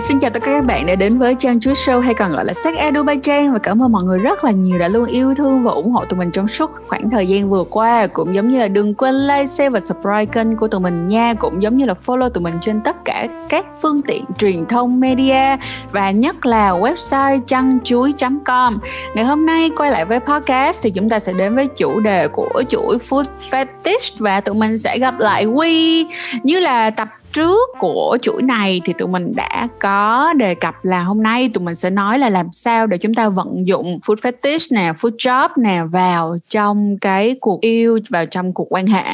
xin chào tất cả các bạn đã đến với Trang Chuối Show hay còn gọi là sắc Edu by Trang và cảm ơn mọi người rất là nhiều đã luôn yêu thương và ủng hộ tụi mình trong suốt khoảng thời gian vừa qua. Cũng giống như là đừng quên like, share và subscribe kênh của tụi mình nha. Cũng giống như là follow tụi mình trên tất cả các phương tiện truyền thông media và nhất là website trang chuối.com ngày hôm nay quay lại với podcast thì chúng ta sẽ đến với chủ đề của chuỗi food fetish và tụi mình sẽ gặp lại Quy như là tập trước của chuỗi này thì tụi mình đã có đề cập là hôm nay tụi mình sẽ nói là làm sao để chúng ta vận dụng food fetish nè, food job nè vào trong cái cuộc yêu, vào trong cuộc quan hệ.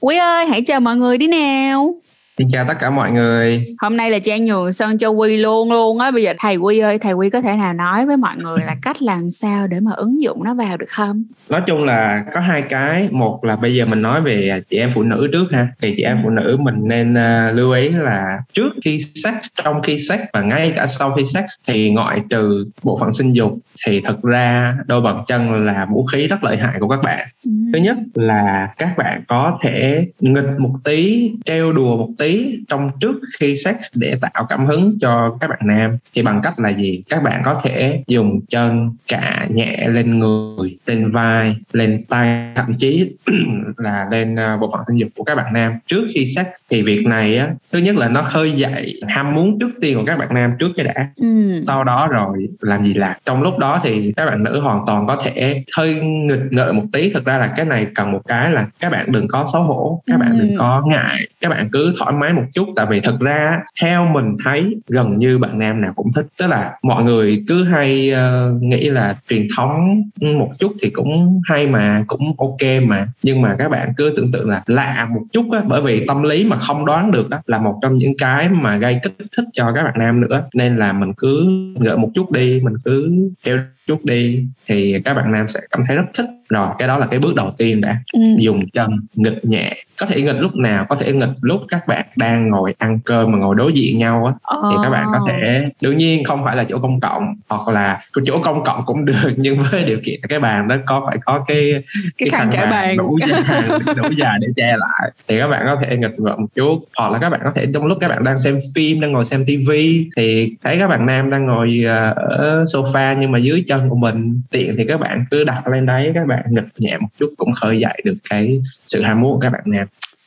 Quý ơi, hãy chào mọi người đi nào. Xin chào tất cả mọi người. Hôm nay là Trang nhường sân cho Quy luôn luôn á. Bây giờ thầy Quy ơi, thầy Quy có thể nào nói với mọi người là cách làm sao để mà ứng dụng nó vào được không? Nói chung là có hai cái. Một là bây giờ mình nói về chị em phụ nữ trước ha. Thì chị em phụ nữ mình nên uh, lưu ý là trước khi sex, trong khi sex và ngay cả sau khi sex thì ngoại trừ bộ phận sinh dục thì thực ra đôi bàn chân là vũ khí rất lợi hại của các bạn. Ừ. Thứ nhất là các bạn có thể nghịch một tí, treo đùa một tí trong trước khi sex để tạo cảm hứng cho các bạn nam. Thì bằng cách là gì? Các bạn có thể dùng chân cạ nhẹ lên người lên vai lên tay thậm chí là lên ờ, bộ phận sinh dục của các bạn nam. Trước khi sex thì việc này á thứ nhất là nó khơi dậy ham muốn trước tiên của các bạn nam trước cái đã. Ừ. sau đó rồi làm gì làm. Trong lúc đó thì các bạn nữ hoàn toàn có thể hơi nghịch ngợm một tí. Thực ra là cái này cần một cái là các bạn đừng có xấu hổ các ừ. bạn đừng có ngại các bạn cứ thoải mái một chút. Tại vì thực ra theo mình thấy gần như bạn nam nào cũng thích. Tức là mọi người cứ hay uh, nghĩ là truyền thống một chút thì cũng hay mà cũng ok mà. Nhưng mà các bạn cứ tưởng tượng là lạ một chút á bởi vì tâm lý mà không đoán được á là một trong những cái mà gây kích thích cho các bạn nam nữa. Nên là mình cứ gợi một chút đi mình cứ kêu chút đi thì các bạn nam sẽ cảm thấy rất thích. Rồi cái đó là cái bước đầu tiên đã ừ. dùng chân nghịch nhẹ. Có thể nghịch lúc nào có thể nghịch lúc các bạn đang ngồi ăn cơm mà ngồi đối diện nhau á. Oh. thì các bạn có thể đương nhiên không phải là chỗ công cộng hoặc là chỗ công cộng cũng được nhưng với điều kiện cái bàn đó có phải có cái cái, cái khăn trải bàn. đủ dài đủ dài để che lại. Thì các bạn có thể nghịch ngợm một chút. Hoặc là các bạn có thể trong lúc các bạn đang xem phim đang ngồi xem tivi thì thấy các bạn nam đang ngồi ờ, ở sofa nhưng mà dưới chân của mình, tiện thì các bạn cứ đặt lên đấy, các bạn nghịch nhẹ một chút cũng khơi dậy được cái sự ham muốn của các bạn nam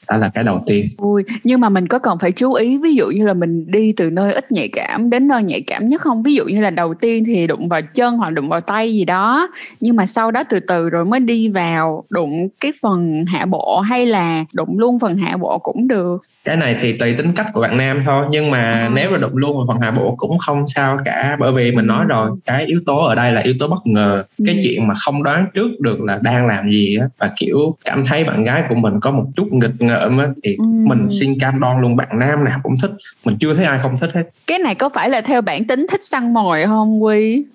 đó là cái đầu tiên. Ui, nhưng mà mình có cần phải chú ý ví dụ như là mình đi từ nơi ít nhạy cảm đến nơi nhạy cảm nhất không? Ví dụ như là đầu tiên thì đụng vào chân hoặc đụng vào tay gì đó nhưng mà sau đó từ từ rồi mới đi vào đụng cái phần hạ bộ hay là đụng luôn phần hạ bộ cũng được. Cái này thì tùy tính cách của bạn nam thôi nhưng mà à. nếu mà đụng luôn vào phần hạ bộ cũng không sao cả bởi vì mình nói rồi cái yếu tố ở đây là yếu tố bất ngờ. Ừ. cái chuyện mà không đoán trước được là đang làm gì á và kiểu cảm thấy bạn gái của mình có một chút nghịch ngợm ngợm á thì ừ. mình xin cam đoan luôn bạn nam nào cũng thích mình chưa thấy ai không thích hết cái này có phải là theo bản tính thích săn mồi không quy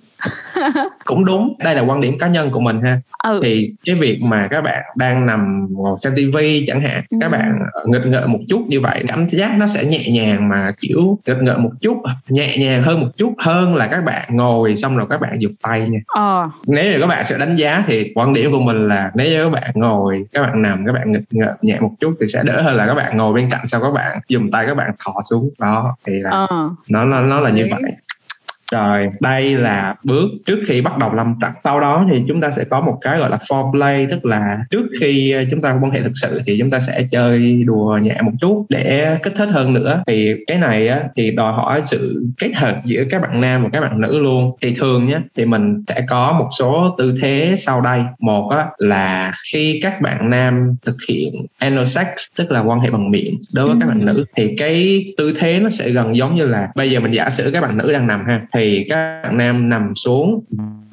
cũng đúng đây là quan điểm cá nhân của mình ha ừ. thì cái việc mà các bạn đang nằm ngồi xem tivi chẳng hạn ừ. các bạn nghịch ngợm một chút như vậy cảm giác nó sẽ nhẹ nhàng mà kiểu nghịch ngợm một chút nhẹ nhàng hơn một chút hơn là các bạn ngồi xong rồi các bạn giục tay nha ờ. nếu như các bạn sẽ đánh giá thì quan điểm của mình là nếu như các bạn ngồi các bạn nằm các bạn nghịch ngợm nhẹ một chút thì sẽ đỡ hơn là các bạn ngồi bên cạnh sau các bạn dùng tay các bạn thò xuống đó thì là ờ. nó nó nó là như vậy rồi đây là bước trước khi bắt đầu lâm trận. Sau đó thì chúng ta sẽ có một cái gọi là foreplay tức là trước khi ờ, chúng ta quan hệ thực sự thì chúng ta sẽ chơi đùa nhẹ một chút để kích thích hơn nữa. Thì cái này á, thì đòi hỏi sự kết hợp giữa các bạn nam và các bạn nữ luôn. Thì thường nhé thì mình sẽ có một số tư thế sau đây. Một á, là khi các bạn nam thực hiện anal sex tức là quan hệ bằng miệng đối với các bạn nữ thì cái tư thế nó sẽ gần giống như là bây giờ mình giả sử các bạn nữ đang nằm ha thì thì các bạn nam nằm xuống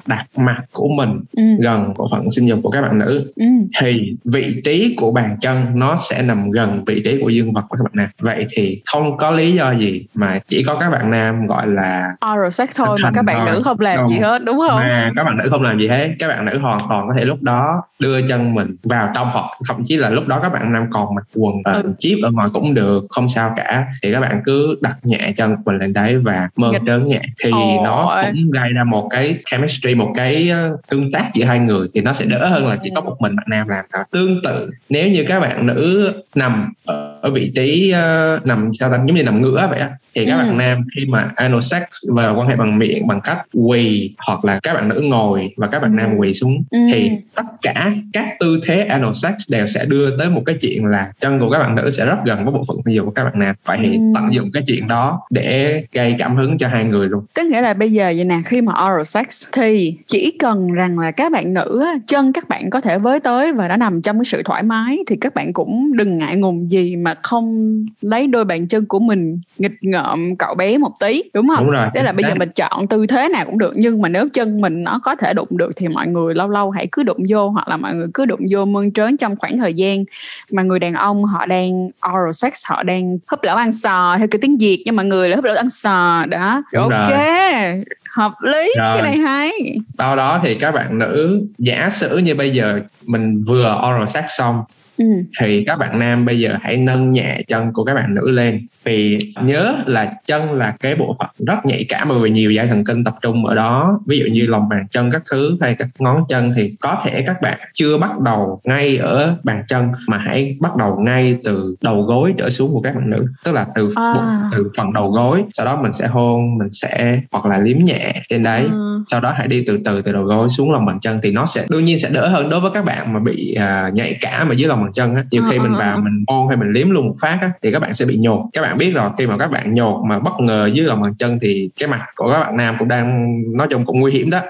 đặt mặt của mình ừ. gần bộ phận sinh dục của các bạn nữ ừ. thì vị trí của bàn chân nó sẽ nằm gần vị trí của dương vật của các bạn nam vậy thì không có lý do gì mà chỉ có các bạn nam gọi là oral sex thôi mà các bạn thôi. nữ không làm đúng. gì hết đúng không mà các bạn nữ không làm gì hết các bạn nữ hoàn toàn có thể lúc đó đưa chân mình vào trong hoặc thậm chí là lúc đó các bạn nam còn mặc quần ừ. chip ở ngoài cũng được không sao cả thì các bạn cứ đặt nhẹ chân của mình lên đấy và mơ đớn nhẹ thì Ôi. nó cũng gây ra một cái chemistry một cái ờ, tương tác giữa hai người thì nó sẽ đỡ hơn là chỉ có một mình bạn nam làm thôi. Tương tự, nếu như các bạn nữ nằm ở ở vị trí uh, nằm sao ta giống như nằm ngửa vậy á thì các ừ. bạn nam khi mà anal sex và quan hệ bằng miệng bằng cách quỳ hoặc là các bạn nữ ngồi và các bạn ừ. nam quỳ xuống ừ. thì tất cả các tư thế anal sex đều sẽ đưa tới một cái chuyện là chân của các bạn nữ sẽ rất gần với bộ phận sinh dục của các bạn nam vậy thì ừ. tận dụng cái chuyện đó để gây cảm hứng cho hai người luôn tức nghĩa là bây giờ vậy nè khi mà oral sex thì chỉ cần rằng là các bạn nữ chân các bạn có thể với tới và đã nằm trong cái sự thoải mái thì các bạn cũng đừng ngại ngùng gì mà không lấy đôi bàn chân của mình nghịch ngợm cậu bé một tí đúng không? Đúng rồi. Tức là bây giờ mình chọn tư thế nào cũng được nhưng mà nếu chân mình nó có thể đụng được thì mọi người lâu lâu hãy cứ đụng vô hoặc là mọi người cứ đụng vô mơn trớn trong khoảng thời gian mà người đàn ông họ đang oral sex họ đang húp lẩu ăn sò theo kiểu tiếng việt nhưng mà người là húp lẩu ăn sò. Đó Đúng ok rồi. hợp lý Rồi. cái này hay. Sau đó thì các bạn nữ giả sử như bây giờ mình vừa oral sex xong ừ. thì các bạn nam bây giờ hãy nâng nhẹ chân của các bạn nữ lên vì nhớ là chân là cái bộ phận rất nhạy cảm bởi vì nhiều dây thần kinh tập trung ở đó ví dụ như lòng bàn chân các thứ hay các ngón chân thì có thể các bạn chưa bắt đầu ngay ở bàn chân mà hãy bắt đầu ngay từ đầu gối trở xuống của các bạn nữ tức là từ à. một, từ phần đầu gối sau đó mình sẽ hôn mình sẽ hoặc là liếm nhẹ trên đấy à. sau đó hãy đi từ từ từ đầu gối xuống lòng bàn chân thì nó sẽ đương nhiên sẽ đỡ hơn đối với các bạn mà bị uh, nhạy cảm ở dưới lòng bàn chân á nhiều à, khi mình vào mình hôn hay mình liếm luôn một phát á thì các bạn sẽ bị nhột. Các bạn biết rồi khi mà các bạn nhột mà bất ngờ dưới lòng bàn chân thì cái mặt của các bạn nam cũng đang nói chung cũng nguy hiểm đó.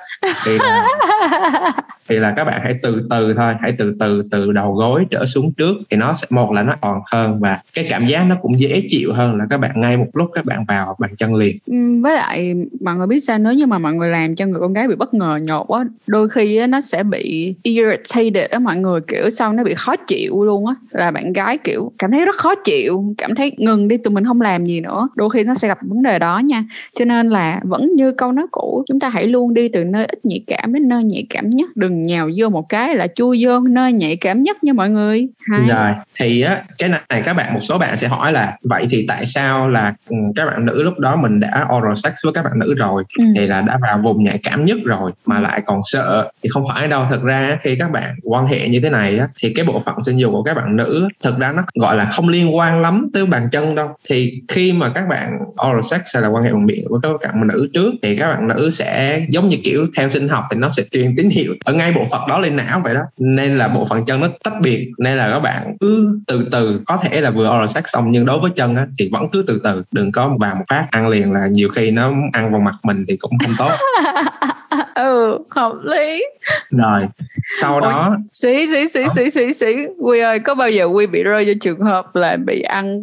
Thì thì là các bạn hãy từ từ thôi hãy từ từ từ đầu gối trở xuống trước. Thì nó sẽ một là nó còn hơn và cái cảm giác nó cũng dễ chịu hơn là các bạn ngay một lúc các bạn vào bàn chân liền. Ừ, với lại mọi người biết sao nếu như mà mọi người làm cho người con gái bị bất ngờ nhột quá đôi khi nó sẽ bị irritated á mọi người kiểu sau nó bị khó chịu luôn á. Là bạn gái kiểu cảm thấy rất khó chịu cảm thấy ngừng đi tụi mình không làm gì nữa. Đôi khi nó sẽ gặp vấn đề đó nha. Cho nên là vẫn như câu nói cũ chúng ta hãy luôn đi từ nơi ít nhạy cảm đến nơi nhạy cảm nhất đừng nhào vô một cái là chui vô nơi nhạy cảm nhất nha mọi người Hai. rồi thì á cái này các bạn một số bạn sẽ hỏi là vậy thì tại sao là ừ, các bạn nữ lúc đó mình đã oral sex với các bạn nữ rồi ừ. thì là đã vào vùng nhạy cảm nhất rồi mà ừ. lại còn sợ thì không phải đâu thật ra khi các bạn quan hệ như thế này á thì cái bộ phận sinh dục của các bạn nữ thực ra nó gọi là không liên quan lắm tới bàn chân đâu thì khi mà các bạn oral sex hay là quan hệ bằng miệng với các bạn nữ trước thì các bạn nữ sẽ giống như kiểu theo sinh học thì nó sẽ truyền tín hiệu ở ngay bộ phận đó lên não vậy đó. Nên là bộ phận chân nó tách biệt. Nên là các bạn cứ từ từ có thể là vừa oral sex xong nhưng đối với chân á, thì vẫn cứ từ từ đừng có vào một phát. Ăn liền là nhiều khi nó ăn vào mặt mình thì cũng không tốt. ừ hợp lý. Rồi sau đó sĩ sĩ sĩ sĩ sĩ sĩ quy ơi có bao giờ quy bị rơi vào trường hợp là bị ăn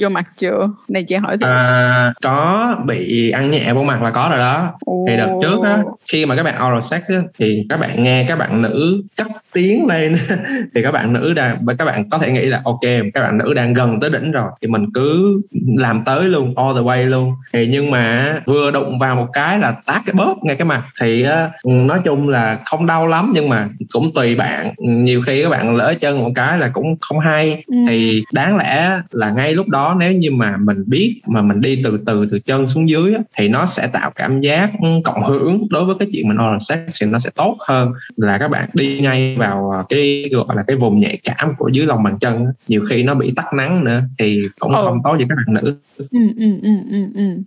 vô mặt chưa? Này chị hỏi thử. À, có bị ăn nhẹ vô mặt là có rồi đó. Ồ. thì đợt trước á khi mà các bạn oral sex á, thì các bạn nghe các bạn nữ cất tiếng lên. Thì các bạn nữ đang các bạn có thể nghĩ là ok các bạn nữ đang gần tới đỉnh rồi. Thì mình cứ làm tới luôn all the way luôn. Thì nhưng mà vừa đụng vào một cái là tát cái bóp ngay cái mặt. Thì nói chung là không đau lắm nhưng mà cũng tùy bạn nhiều khi các bạn lỡ chân một cái là cũng không hay ừ. thì đáng lẽ là ngay lúc đó nếu như mà mình biết mà mình đi từ từ từ chân xuống dưới thì nó sẽ tạo cảm giác cộng hưởng đối với cái chuyện mình oral sex thì nó sẽ tốt hơn là các bạn đi ngay vào cái gọi là cái vùng nhạy cảm của dưới lòng bàn chân nhiều khi nó bị tắc nắng nữa thì cũng ừ. không tốt cho các bạn nữ ừ, ừ, ừ, ừ, ừ.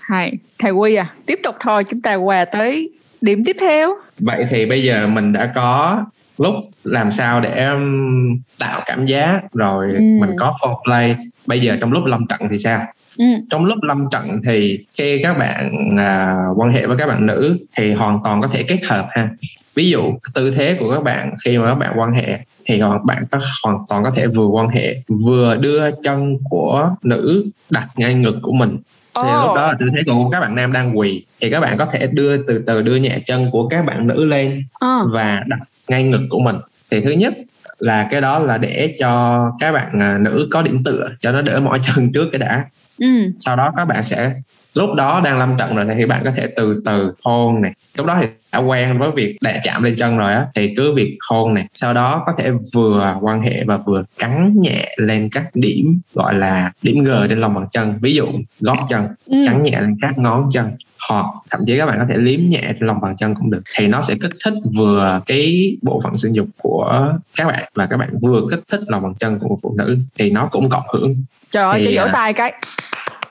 hay thầy quy à tiếp tục thôi chúng ta qua tới điểm tiếp theo. Vậy thì bây giờ mình đã có lúc làm sao để um, tạo cảm giác rồi ừ. mình có foreplay. Bây giờ trong lúc lâm trận thì sao? Ừ. trong lúc lâm trận thì khi các bạn à, quan hệ với các bạn nữ thì hoàn toàn có thể kết hợp ha. Ví dụ tư thế của các bạn khi mà các bạn quan hệ thì bạn có hoàn toàn có thể vừa quan hệ vừa đưa chân của nữ đặt ngay ngực của mình thì oh. lúc đó là tư thế của các bạn nam đang quỳ thì các bạn có thể đưa từ từ đưa nhẹ chân của các bạn nữ lên oh. và đặt ngay ngực của mình thì thứ nhất là cái đó là để cho các bạn à, nữ có điểm tựa cho nó đỡ mỏi chân trước cái đã. Ừ. sau đó các bạn sẽ lúc đó đang lâm trận rồi thì bạn có thể từ từ hôn này. Lúc đó thì đã quen với việc đè chạm lên chân rồi á thì cứ việc hôn này. Sau đó có thể vừa quan hệ và vừa cắn nhẹ lên các điểm gọi là điểm g trên lòng bàn chân. Ví dụ gót chân ừ. cắn nhẹ lên các ngón chân hoặc thậm chí các bạn có thể liếm nhẹ trên lòng bàn chân cũng được. Thì nó sẽ kích thích vừa cái bộ phận sinh dục của các bạn và các bạn vừa kích thích lòng bàn chân của một phụ nữ. Thì nó cũng cộng hưởng. Trời ơi chị vỗ à, tay cái.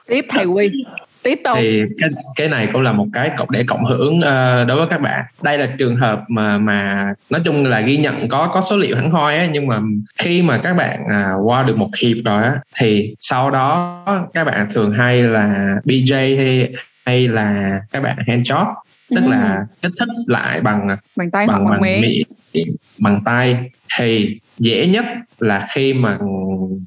Tiếp thầy quy. Tiếp tục thì cái cái này cũng là một cái cộng để cộng hưởng uh, đối với các bạn. Đây là trường hợp mà mà nói chung là ghi nhận có có số liệu hẳn hoi á nhưng mà khi mà các bạn uh, qua được một hiệp rồi á thì sau đó các bạn thường hay là BJ hay hay là các bạn hand job tức ừ. là kích thích lại bằng bằng tay bằng, hoặc bằng miệng bằng tay thì dễ nhất là khi mà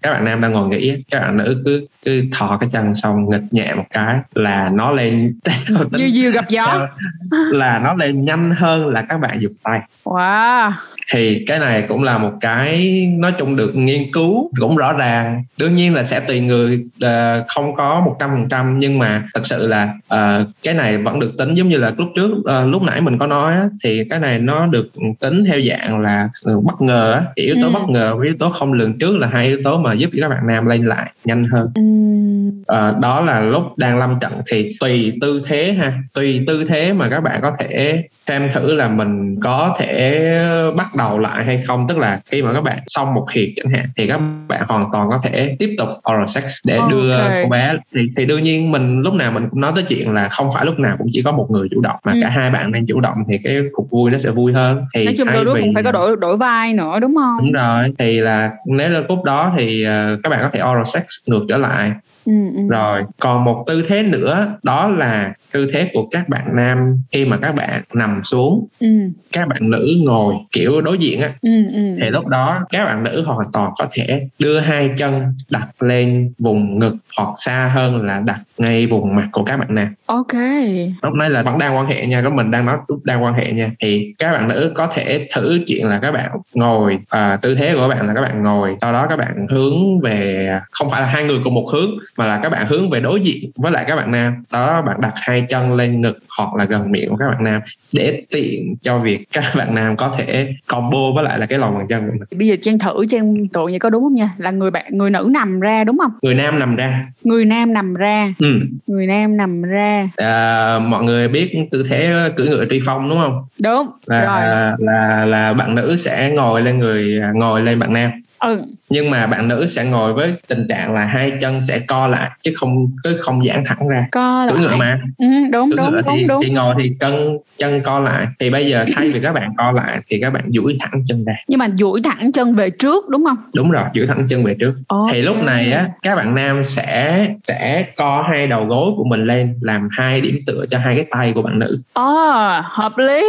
các bạn nam đang ngồi nghỉ các bạn nữ cứ cứ thò cái chân xong nghịch nhẹ một cái là nó lên như diều gặp gió. Là nó lên nhanh hơn là các bạn dùng tay. Wow. Thì cái này cũng là một cái nói chung được nghiên cứu cũng rõ ràng. Đương nhiên là sẽ tùy người uh, không có một trăm phần trăm nhưng mà thật sự là uh, cái này vẫn được tính. Giống như là lúc trước uh, lúc nãy mình có nói thì cái này nó được tính theo dạng là uh, bất ngờ á, yếu tố ừ. bất ngờ với yếu tố không lường trước là hai yếu tố mà giúp cho các bạn nam lên lại nhanh hơn ừ. Uh, đó là lúc đang lâm trận. Thì tùy tư thế ha. Tùy tư thế mà các bạn có thể xem thử là mình có thể bắt đầu lại hay không. Tức là khi mà các bạn xong một hiệp chẳng hạn thì các bạn hoàn toàn có thể tiếp tục oral sex để okay. đưa cô bé thì, thì đương nhiên mình lúc nào mình cũng nói tới chuyện là không phải lúc nào cũng chỉ có một người chủ động mà ừ. cả hai bạn nên chủ động thì cái cuộc vui nó sẽ vui hơn. Thì nói chung đôi lúc cũng phải có đổi đổi vai nữa đúng không? Đúng rồi. Thì là nếu là phút đó thì uh, các bạn có thể oral sex ngược trở lại Ừ, ừ. rồi còn một tư thế nữa đó là tư thế của các bạn nam khi mà các bạn nằm xuống ừ. các bạn nữ ngồi kiểu đối diện á ừ, ừ. thì lúc đó các bạn nữ hoàn toàn có thể đưa hai chân đặt lên vùng ngực hoặc xa hơn là đặt ngay vùng mặt của các bạn nam ok lúc này là vẫn đang quan hệ nha có mình đang nói lúc đang quan hệ nha thì các bạn nữ có thể thử chuyện là các bạn ngồi à, tư thế của các bạn là các bạn ngồi sau đó các bạn hướng về không phải là hai người cùng một hướng mà là các bạn hướng về đối diện với lại các bạn nam. Đó bạn đặt hai chân lên ngực hoặc là gần miệng của các bạn nam để tiện cho việc các bạn nam có thể combo với lại là cái lòng bàn chân của mình. Bây giờ trang thử trang tụi như có đúng không nha? Là người bạn người nữ nằm ra đúng không? Người nam nằm ra. Người nam nằm ra. Ừ. người nam nằm ra. À, mọi người biết tư thế cưỡi ngựa truy phong đúng không? Đúng. Là, rồi. là là bạn nữ sẽ ngồi lên người ngồi lên bạn nam. Ừ nhưng mà bạn nữ sẽ ngồi với tình trạng là hai chân sẽ co lại chứ không cứ không giãn thẳng ra. Co lại ngựa mà. Ừ, đúng Tưởng đúng ngựa đúng thì, đúng. thì ngồi thì chân chân co lại. Thì bây giờ thay vì các bạn co lại thì các bạn duỗi thẳng chân ra. Nhưng mà duỗi thẳng chân về trước đúng không? Đúng rồi duỗi thẳng chân về trước. Okay. thì lúc này á các bạn nam sẽ sẽ co hai đầu gối của mình lên làm hai điểm tựa cho hai cái tay của bạn nữ. À, hợp lý.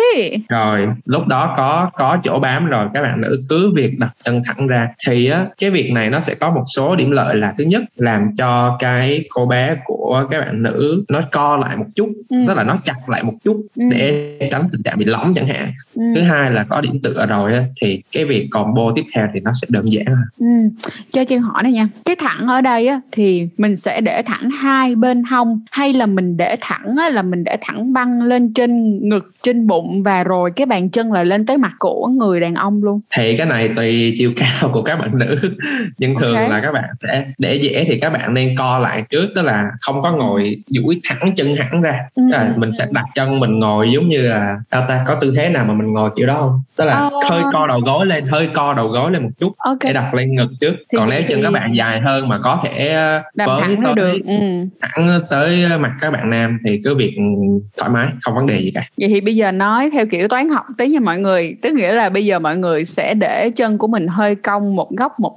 Rồi lúc đó có có chỗ bám rồi các bạn nữ cứ việc đặt chân thẳng ra. Thì á cái việc này nó sẽ có một số điểm lợi là thứ nhất làm cho cái cô bé của các bạn nữ nó co lại một chút ừ. tức là nó chặt lại một chút ừ. để tránh tình trạng bị lõm chẳng hạn ừ. thứ hai là có điểm tựa rồi thì cái việc combo tiếp theo thì nó sẽ đơn giản hơn ừ. cho chân hỏi này nha cái thẳng ở đây á, thì mình sẽ để thẳng hai bên hông hay là mình để thẳng á, là mình để thẳng băng lên trên ngực trên bụng và rồi cái bàn chân là lên tới mặt của người đàn ông luôn thì cái này tùy chiều cao của các bạn nữ nhưng thường okay. là các bạn sẽ để dễ thì các bạn nên co lại trước tức là không có ngồi duỗi thẳng chân hẳn ra ừ. là mình sẽ đặt chân mình ngồi giống như là tao ta có tư thế nào mà mình ngồi kiểu đó không tức là oh. hơi co đầu gối lên hơi co đầu gối lên một chút okay. để đặt lên ngực trước thì còn nếu chân thì... các bạn dài hơn mà có thể đâm thẳng tới, được ừ. thẳng tới mặt các bạn nam thì cứ việc thoải mái không vấn đề gì cả vậy thì bây giờ nói theo kiểu toán học tí nha mọi người tức nghĩa là bây giờ mọi người sẽ để chân của mình hơi cong một góc 100 sáu một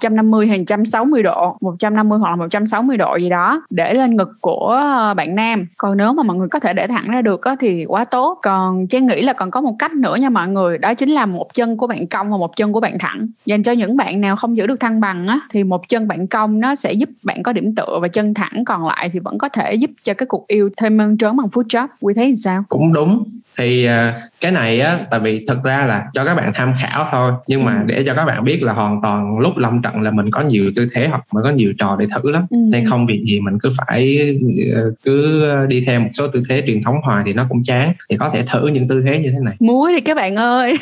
trăm năm mươi hay trăm sáu mươi độ một trăm năm mươi hoặc là một trăm sáu mươi độ gì đó để lên ngực của ờ, bạn nam. Còn nếu mà mọi người có thể để thẳng ra được thì quá tốt. Còn trang nghĩ là còn có một cách nữa nha mọi người đó chính là một chân của bạn cong và một chân của bạn thẳng. Dành cho những bạn nào không giữ được thăng bằng á thì một chân bạn cong nó sẽ giúp bạn có điểm tựa và chân thẳng còn lại thì vẫn có thể giúp cho cái cuộc yêu thêm mơn trớn bằng foot job quý thấy sao? Cũng đúng. Thì uh, cái này á tại vì thực ra là cho các bạn tham khảo thôi nhưng mà ừ. để cho các bạn biết là hoàn toàn lúc lâm trận là mình có nhiều tư thế hoặc mình có nhiều trò để thử lắm. Ừ. nên không việc gì mình cứ phải uh, cứ đi theo một số tư thế truyền thống hoài thì nó cũng chán. Thì có thể thử những tư thế như thế này. Muối thì các bạn ơi.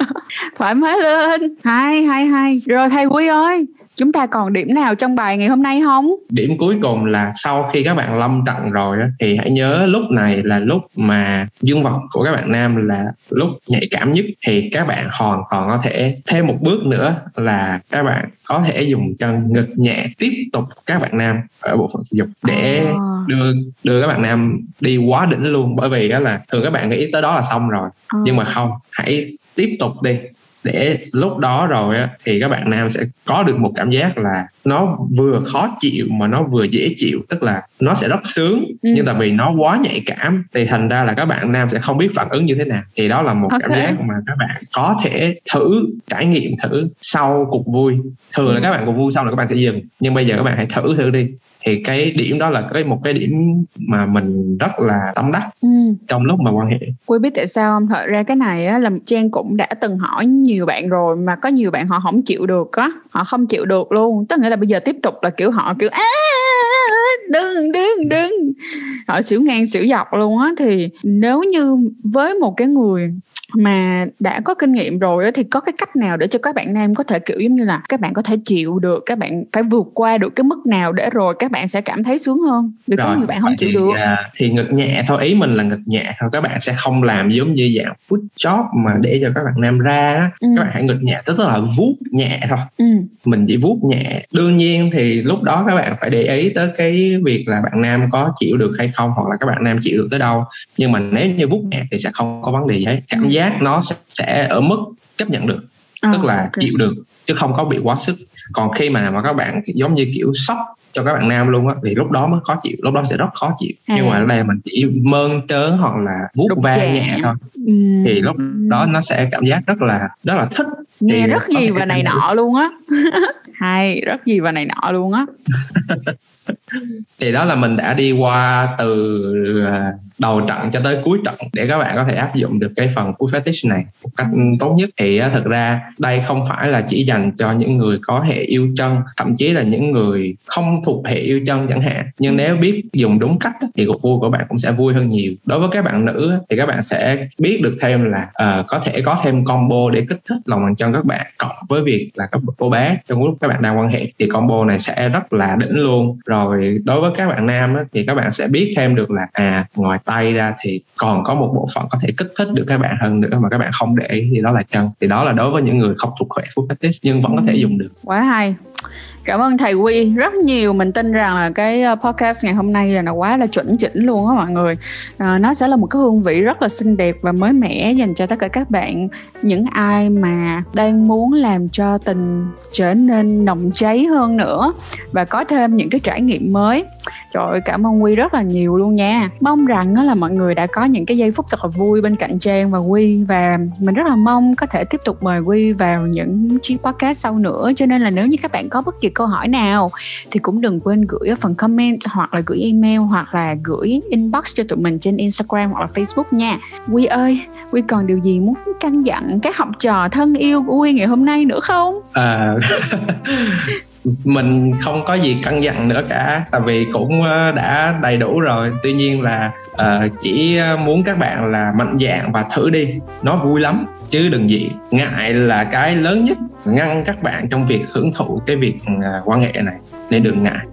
Thoải mái lên. Hay hay hay. Rồi thầy quý ơi chúng ta còn điểm nào trong bài ngày hôm nay không? Điểm cuối cùng là sau khi các bạn lâm trận rồi á, thì hãy nhớ lúc này là lúc mà dương vật của các bạn nam là lúc nhạy cảm nhất. Thì các bạn hoàn toàn có thể thêm một bước nữa là các bạn có thể dùng chân ngực nhẹ tiếp tục các bạn nam ở bộ phận sinh dục để à. đưa đưa các bạn nam đi quá đỉnh luôn. Bởi vì đó là thường các bạn nghĩ tới đó là xong rồi. À. nhưng mà không hãy tiếp tục đi để lúc đó rồi á, thì các bạn nam sẽ có được một cảm giác là nó vừa khó chịu mà nó vừa dễ chịu tức là nó sẽ rất sướng ừ. nhưng tại vì nó quá nhạy cảm thì thành ra là các bạn nam sẽ không biết phản ứng như thế nào thì đó là một okay. cảm giác mà các bạn có thể thử trải nghiệm thử sau cuộc vui thường ừ. là các bạn cuộc vui xong là các bạn sẽ dừng nhưng bây giờ các bạn hãy thử thử đi thì cái điểm đó là cái một cái điểm mà mình rất là tâm đắc ừ. trong lúc mà quan hệ quý biết tại sao không thật ra cái này á là trang cũng đã từng hỏi nhiều bạn rồi mà có nhiều bạn họ không chịu được á, họ không chịu được luôn. Tức nghĩa là bây giờ tiếp tục là kiểu họ kiểu, á, đừng đừng đừng. Họ xỉu ngang xỉu dọc luôn á. Thì nếu như với một cái người mà đã có kinh nghiệm rồi thì có cái cách nào để cho các bạn nam có thể kiểu giống như là các bạn có thể chịu được các bạn phải vượt qua được cái mức nào để rồi các bạn sẽ cảm thấy sướng hơn? Vì rồi, có nhiều bạn không chịu được. à, thì ngực nhẹ thôi ý mình là ngực nhẹ thôi các bạn sẽ không làm giống như dạng foot job mà để cho các bạn nam ra ừ. các bạn hãy ngực nhẹ tức là vuốt nhẹ thôi. Ừ. mình chỉ vuốt nhẹ. Đương nhiên thì lúc đó các bạn phải để ý tới cái việc là bạn nam có chịu được hay không hoặc là các bạn nam chịu được tới đâu. Nhưng mà nếu như vuốt nhẹ thì sẽ không có vấn đề gì hết. Cảm ừ. giác giác nó sẽ ở mức chấp nhận được. À, tức là okay. chịu được chứ không có bị quá sức. Còn khi mà mà các bạn giống như kiểu sốc cho các bạn nam luôn á thì lúc đó mới khó chịu lúc đó sẽ rất khó chịu. À. nhưng mà ở đây mình chỉ mơn trớn hoặc là vuốt ve nhẹ thôi. Ừ. thì lúc đó nó sẽ cảm giác rất là rất là thích. Nghe thì rất gì và này nọ luôn á. Hay rất gì và này nọ luôn á thì đó là mình đã đi qua từ à, đầu trận cho tới cuối trận để các bạn có thể áp dụng được cái phần push fetish này một cách tốt nhất. Thì thực ra đây không phải là chỉ dành cho những người có hệ yêu chân thậm chí là những người không thuộc hệ yêu chân chẳng hạn. Nhưng nếu biết dùng đúng cách thì cuộc vui của bạn cũng sẽ vui hơn nhiều. Đối với các bạn nữ thì các bạn sẽ biết được thêm là uh, có thể có thêm combo để kích thích lòng bàn chân các bạn cộng với việc là các cô bé trong lúc các bạn đang quan hệ thì combo này sẽ rất là đỉnh luôn. Rồi đối với các bạn nam thì các bạn sẽ biết thêm được là à ngoài tay ra thì còn có một bộ phận có thể kích thích được các bạn hơn nữa mà các bạn không để thì đó là chân. Thì đó là đối với những người không thuộc hệ food fetish nhưng vẫn có thể dùng được. Quá hay Cảm ơn thầy Quy rất nhiều. Mình tin rằng là cái ờ, podcast ngày hôm nay là nó quá là chuẩn chỉnh luôn á mọi người. À, nó sẽ là một cái hương vị rất là xinh đẹp và mới mẻ dành cho tất cả các bạn những ai mà đang muốn làm cho tình trở nên nồng cháy hơn nữa và có thêm những cái trải nghiệm mới. Trời ơi, cảm ơn Quy rất là nhiều luôn nha. Mong rằng là mọi người đã có những cái giây phút thật là vui bên cạnh Trang và Quy và mình rất là mong có thể tiếp tục mời Quy vào những chiếc podcast sau nữa. Cho nên là nếu như các bạn có bất kỳ câu hỏi nào thì cũng đừng quên gửi ở phần comment hoặc là gửi email hoặc là gửi inbox cho tụi mình trên Instagram hoặc là Facebook nha. Quy ơi, Quy còn điều gì muốn căn dặn các học trò thân yêu của Quy ngày hôm nay nữa không? À, mình không có gì căng dặn nữa cả tại vì cũng ờ, đã đầy đủ rồi. Tuy nhiên là uh, chỉ ờ, muốn các bạn là mạnh dạn và thử đi. Nó vui lắm chứ đừng gì ngại là cái lớn nhất ngăn các bạn trong việc hưởng thụ cái việc uh, quan hệ này. Nên đừng ngại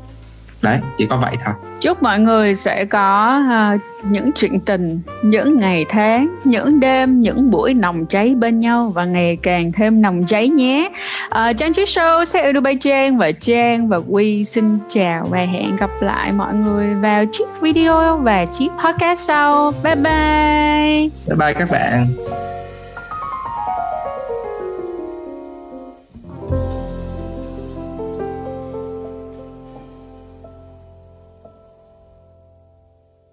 đấy chỉ có vậy thôi. Chúc mọi người sẽ có uh, những chuyện tình những ngày tháng những đêm những buổi nồng cháy bên nhau và ngày càng thêm nồng cháy nhé. Uh, trang trí show sẽ Dubai Trang và Trang và Quy xin chào và hẹn gặp lại mọi người vào chiếc video và chiếc podcast sau. Bye bye. Bye bye các bạn